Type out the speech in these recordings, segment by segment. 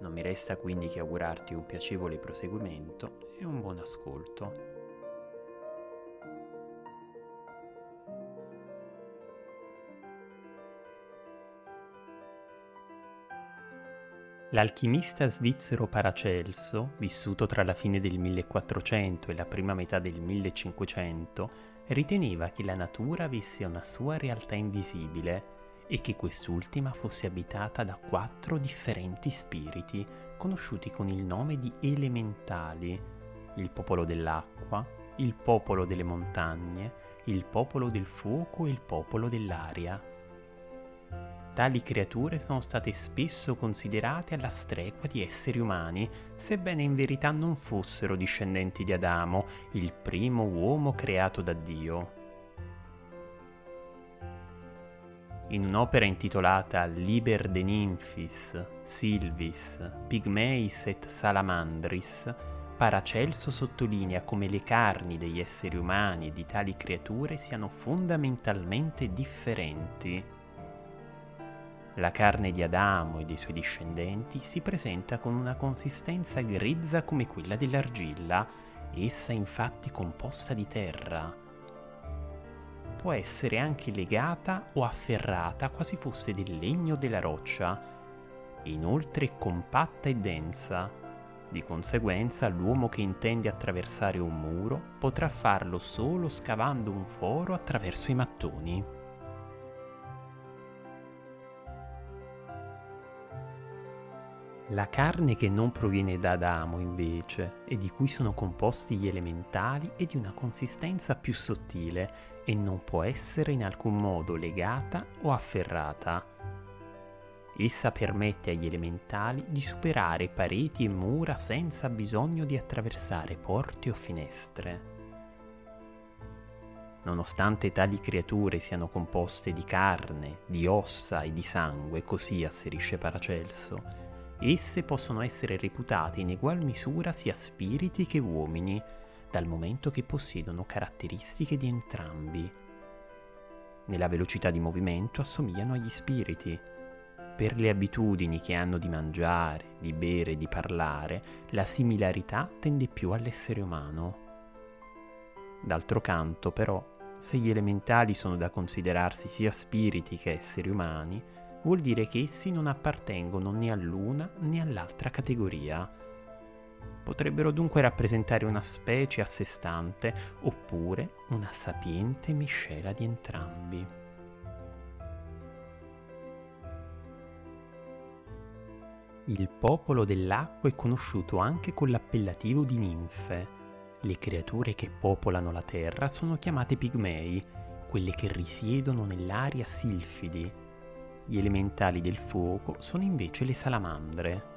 non mi resta quindi che augurarti un piacevole proseguimento e un buon ascolto. L'alchimista svizzero Paracelso, vissuto tra la fine del 1400 e la prima metà del 1500, riteneva che la natura avesse una sua realtà invisibile e che quest'ultima fosse abitata da quattro differenti spiriti conosciuti con il nome di elementali, il popolo dell'acqua, il popolo delle montagne, il popolo del fuoco e il popolo dell'aria. Tali creature sono state spesso considerate alla stregua di esseri umani, sebbene in verità non fossero discendenti di Adamo, il primo uomo creato da Dio. In un'opera intitolata Liber de Nymphis, Silvis, Pygmeis et Salamandris, Paracelso sottolinea come le carni degli esseri umani e di tali creature siano fondamentalmente differenti. La carne di Adamo e dei suoi discendenti si presenta con una consistenza grezza come quella dell'argilla, essa infatti composta di terra, può essere anche legata o afferrata quasi fosse del legno della roccia, inoltre compatta e densa. Di conseguenza l'uomo che intende attraversare un muro potrà farlo solo scavando un foro attraverso i mattoni. La carne che non proviene da Adamo, invece, e di cui sono composti gli elementali, è di una consistenza più sottile e non può essere in alcun modo legata o afferrata. Essa permette agli elementali di superare pareti e mura senza bisogno di attraversare porte o finestre. Nonostante tali creature siano composte di carne, di ossa e di sangue, così asserisce Paracelso, Esse possono essere reputate in egual misura sia spiriti che uomini, dal momento che possiedono caratteristiche di entrambi. Nella velocità di movimento assomigliano agli spiriti. Per le abitudini che hanno di mangiare, di bere di parlare, la similarità tende più all'essere umano. D'altro canto, però, se gli elementali sono da considerarsi sia spiriti che esseri umani, vuol dire che essi non appartengono né all'una né all'altra categoria. Potrebbero dunque rappresentare una specie a sé stante oppure una sapiente miscela di entrambi. Il popolo dell'acqua è conosciuto anche con l'appellativo di ninfe. Le creature che popolano la terra sono chiamate pigmei, quelle che risiedono nell'aria silfidi, gli elementali del fuoco sono invece le salamandre.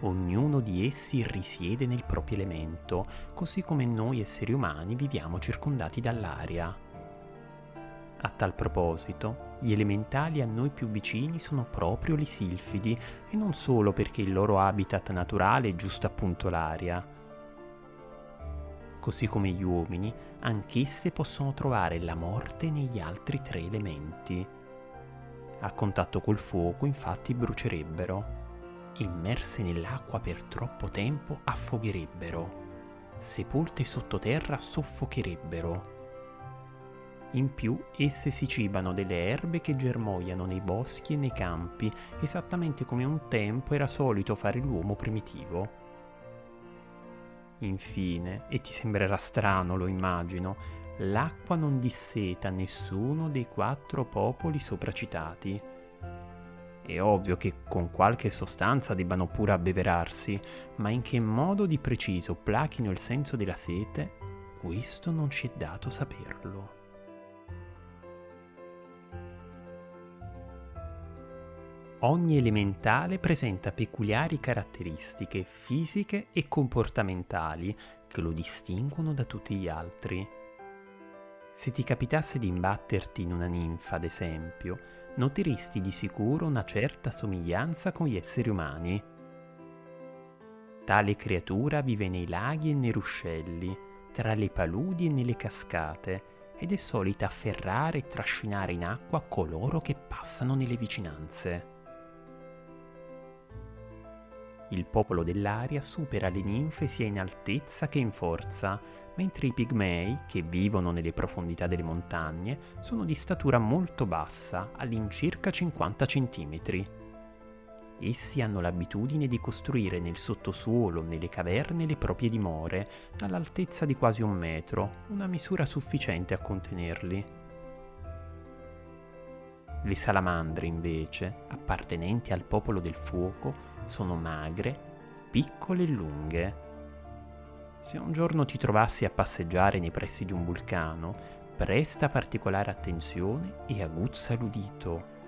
Ognuno di essi risiede nel proprio elemento, così come noi esseri umani viviamo circondati dall'aria. A tal proposito, gli elementali a noi più vicini sono proprio le silfidi, e non solo perché il loro habitat naturale è giusto appunto l'aria. Così come gli uomini, anch'esse possono trovare la morte negli altri tre elementi. A contatto col fuoco infatti brucierebbero. Immerse nell'acqua per troppo tempo affogherebbero. Sepolte sottoterra soffocherebbero. In più esse si cibano delle erbe che germogliano nei boschi e nei campi, esattamente come un tempo era solito fare l'uomo primitivo. Infine, e ti sembrerà strano, lo immagino, l'acqua non disseta nessuno dei quattro popoli sopracitati. È ovvio che con qualche sostanza debbano pure abbeverarsi, ma in che modo di preciso plachino il senso della sete, questo non ci è dato saperlo. Ogni elementale presenta peculiari caratteristiche fisiche e comportamentali che lo distinguono da tutti gli altri. Se ti capitasse di imbatterti in una ninfa, ad esempio, noteresti di sicuro una certa somiglianza con gli esseri umani. Tale creatura vive nei laghi e nei ruscelli, tra le paludi e nelle cascate, ed è solita afferrare e trascinare in acqua coloro che passano nelle vicinanze. Il popolo dell'aria supera le ninfe sia in altezza che in forza, mentre i pigmei, che vivono nelle profondità delle montagne, sono di statura molto bassa, all'incirca 50 cm. Essi hanno l'abitudine di costruire nel sottosuolo, nelle caverne, le proprie dimore, all'altezza di quasi un metro, una misura sufficiente a contenerli. Le salamandre, invece, appartenenti al popolo del fuoco, sono magre, piccole e lunghe. Se un giorno ti trovassi a passeggiare nei pressi di un vulcano, presta particolare attenzione e aguzza l'udito.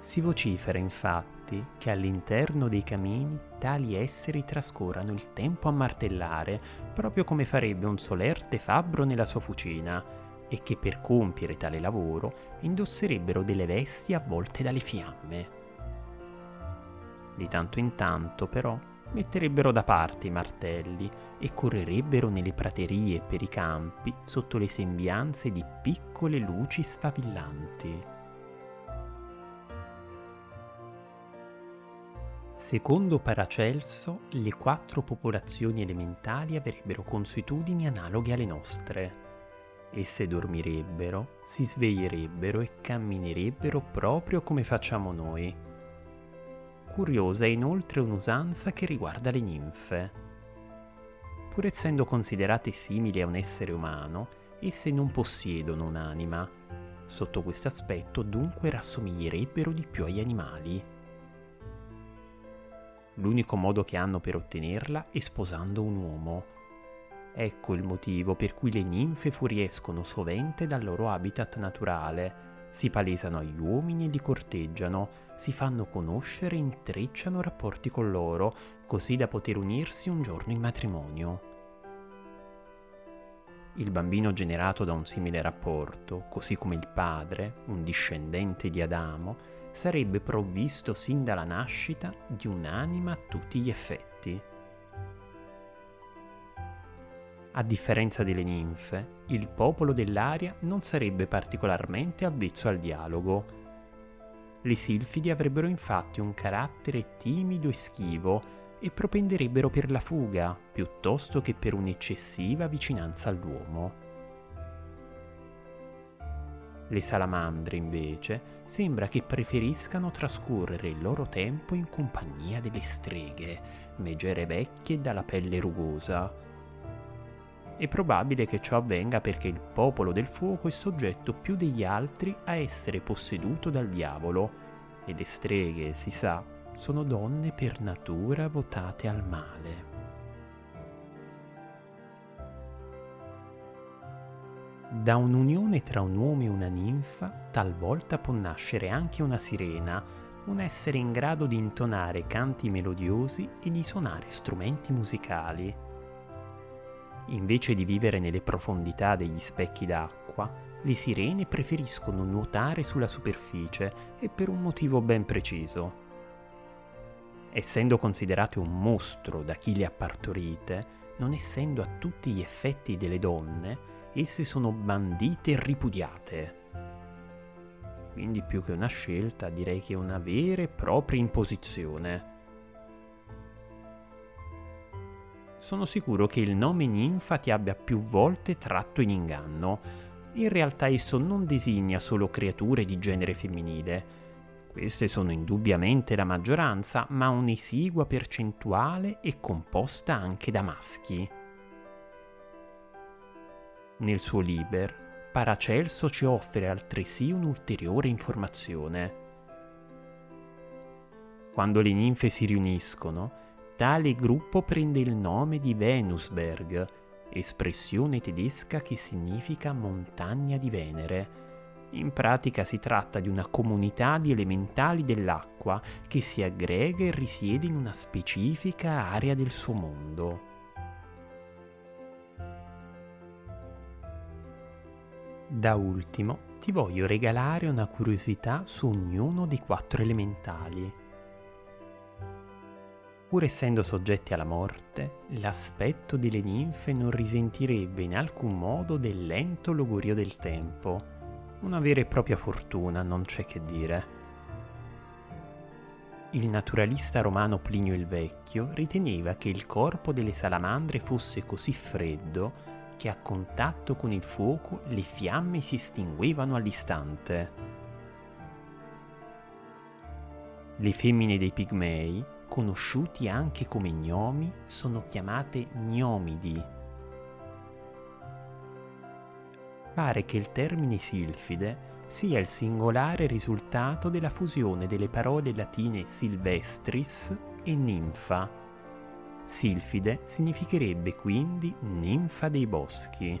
Si vocifera infatti che all'interno dei camini tali esseri trascorrano il tempo a martellare, proprio come farebbe un solerte fabbro nella sua fucina, e che per compiere tale lavoro indosserebbero delle vesti avvolte dalle fiamme. Di tanto in tanto, però, metterebbero da parte i martelli e correrebbero nelle praterie e per i campi sotto le sembianze di piccole luci sfavillanti. Secondo Paracelso, le quattro popolazioni elementali avrebbero consuetudini analoghe alle nostre. Esse dormirebbero, si sveglierebbero e camminerebbero proprio come facciamo noi curiosa è inoltre un'usanza che riguarda le ninfe. Pur essendo considerate simili a un essere umano, esse non possiedono un'anima. Sotto questo aspetto dunque rassomiglierebbero di più agli animali. L'unico modo che hanno per ottenerla è sposando un uomo. Ecco il motivo per cui le ninfe fuoriescono sovente dal loro habitat naturale, si palesano agli uomini e li corteggiano, si fanno conoscere e intrecciano rapporti con loro, così da poter unirsi un giorno in matrimonio. Il bambino generato da un simile rapporto, così come il padre, un discendente di Adamo, sarebbe provvisto sin dalla nascita di un'anima a tutti gli effetti. A differenza delle ninfe, il popolo dell'aria non sarebbe particolarmente avvezzo al dialogo, le silfidi avrebbero infatti un carattere timido e schivo e propenderebbero per la fuga piuttosto che per un'eccessiva vicinanza all'uomo. Le salamandre, invece, sembra che preferiscano trascorrere il loro tempo in compagnia delle streghe, megere vecchie dalla pelle rugosa. È probabile che ciò avvenga perché il popolo del fuoco è soggetto più degli altri a essere posseduto dal diavolo e le streghe, si sa, sono donne per natura votate al male. Da un'unione tra un uomo e una ninfa talvolta può nascere anche una sirena, un essere in grado di intonare canti melodiosi e di suonare strumenti musicali. Invece di vivere nelle profondità degli specchi d'acqua, le sirene preferiscono nuotare sulla superficie e per un motivo ben preciso. Essendo considerate un mostro da chi le ha partorite, non essendo a tutti gli effetti delle donne, esse sono bandite e ripudiate. Quindi più che una scelta direi che è una vera e propria imposizione. Sono sicuro che il nome ninfa ti abbia più volte tratto in inganno. In realtà esso non designa solo creature di genere femminile. Queste sono indubbiamente la maggioranza, ma un'esigua percentuale è composta anche da maschi. Nel suo Liber, Paracelso ci offre altresì un'ulteriore informazione. Quando le ninfe si riuniscono, Tale gruppo prende il nome di Venusberg, espressione tedesca che significa montagna di Venere, In pratica si tratta di una comunità di elementali dell'acqua che si aggrega e risiede in una specifica area del suo mondo. Da ultimo ti voglio regalare una curiosità su ognuno dei quattro elementali. Pur essendo soggetti alla morte, l'aspetto delle ninfe non risentirebbe in alcun modo del lento logorio del tempo una vera e propria fortuna, non c'è che dire. Il naturalista romano Plinio il Vecchio riteneva che il corpo delle salamandre fosse così freddo che a contatto con il fuoco le fiamme si estinguevano all'istante. Le femmine dei pigmei, conosciuti anche come gnomi, sono chiamate gnomidi pare che il termine silfide sia il singolare risultato della fusione delle parole latine silvestris e ninfa. Silfide significherebbe quindi ninfa dei boschi.